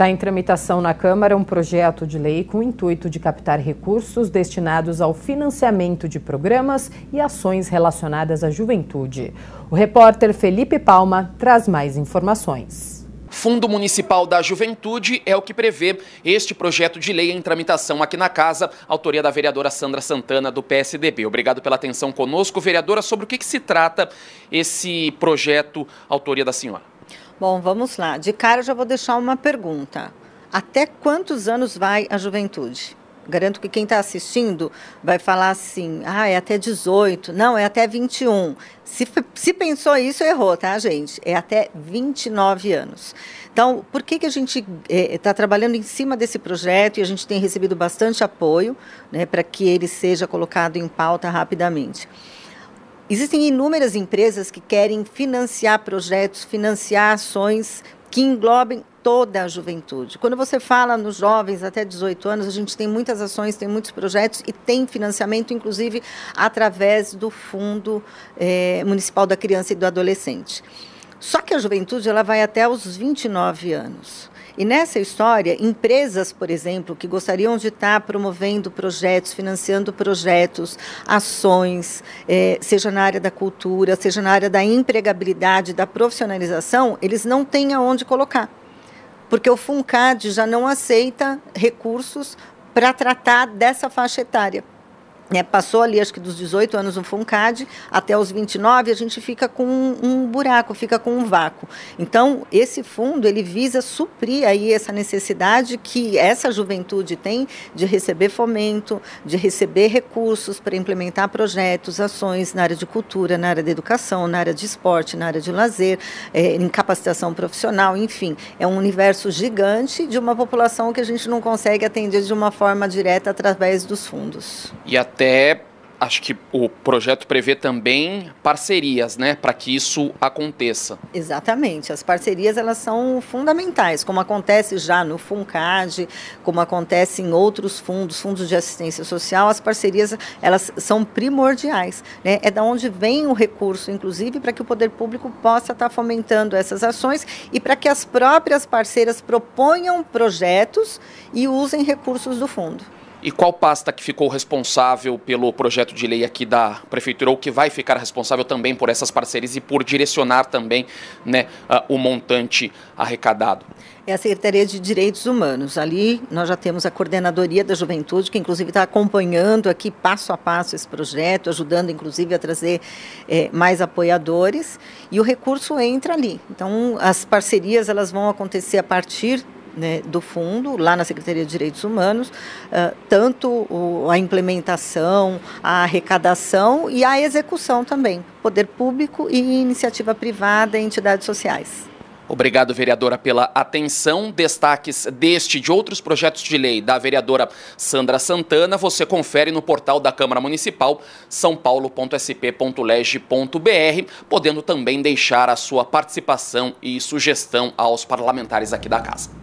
Está em tramitação na Câmara um projeto de lei com o intuito de captar recursos destinados ao financiamento de programas e ações relacionadas à juventude. O repórter Felipe Palma traz mais informações. Fundo Municipal da Juventude é o que prevê este projeto de lei em tramitação aqui na casa, autoria da vereadora Sandra Santana, do PSDB. Obrigado pela atenção conosco, vereadora. Sobre o que, que se trata esse projeto, autoria da senhora? Bom, vamos lá. De cara, eu já vou deixar uma pergunta. Até quantos anos vai a juventude? Garanto que quem está assistindo vai falar assim: ah, é até 18. Não, é até 21. Se, se pensou isso, errou, tá, gente? É até 29 anos. Então, por que, que a gente está eh, é, trabalhando em cima desse projeto e a gente tem recebido bastante apoio né, para que ele seja colocado em pauta rapidamente? Existem inúmeras empresas que querem financiar projetos, financiar ações que englobem toda a juventude. Quando você fala nos jovens até 18 anos, a gente tem muitas ações, tem muitos projetos e tem financiamento, inclusive através do Fundo eh, Municipal da Criança e do Adolescente. Só que a juventude ela vai até os 29 anos. E nessa história, empresas, por exemplo, que gostariam de estar promovendo projetos, financiando projetos, ações, eh, seja na área da cultura, seja na área da empregabilidade, da profissionalização, eles não têm aonde colocar. Porque o FUNCAD já não aceita recursos para tratar dessa faixa etária. É, passou ali, acho que dos 18 anos no FUNCAD até os 29, a gente fica com um, um, buraco, fica com um vácuo. Então, esse fundo, ele visa suprir aí essa necessidade que essa juventude tem de receber fomento, de receber recursos para implementar projetos, ações na área de cultura, na área da educação, na área de esporte, na área de lazer, é, em capacitação profissional, enfim. É um universo gigante de uma população que a gente não consegue atender de uma forma direta através dos fundos. E a até acho que o projeto prevê também parcerias, né, para que isso aconteça. Exatamente. As parcerias elas são fundamentais, como acontece já no Funcad, como acontece em outros fundos, fundos de assistência social, as parcerias elas são primordiais, né? É da onde vem o recurso, inclusive, para que o poder público possa estar tá fomentando essas ações e para que as próprias parceiras proponham projetos e usem recursos do fundo. E qual pasta que ficou responsável pelo projeto de lei aqui da prefeitura ou que vai ficar responsável também por essas parcerias e por direcionar também né, uh, o montante arrecadado? É a Secretaria de Direitos Humanos. Ali nós já temos a Coordenadoria da Juventude, que inclusive está acompanhando aqui passo a passo esse projeto, ajudando inclusive a trazer é, mais apoiadores. E o recurso entra ali. Então as parcerias elas vão acontecer a partir né, do fundo, lá na Secretaria de Direitos Humanos, uh, tanto o, a implementação, a arrecadação e a execução também, poder público e iniciativa privada e entidades sociais. Obrigado, vereadora, pela atenção. Destaques deste e de outros projetos de lei da vereadora Sandra Santana você confere no portal da Câmara Municipal sãopaulo.sp.leg.br, podendo também deixar a sua participação e sugestão aos parlamentares aqui da casa.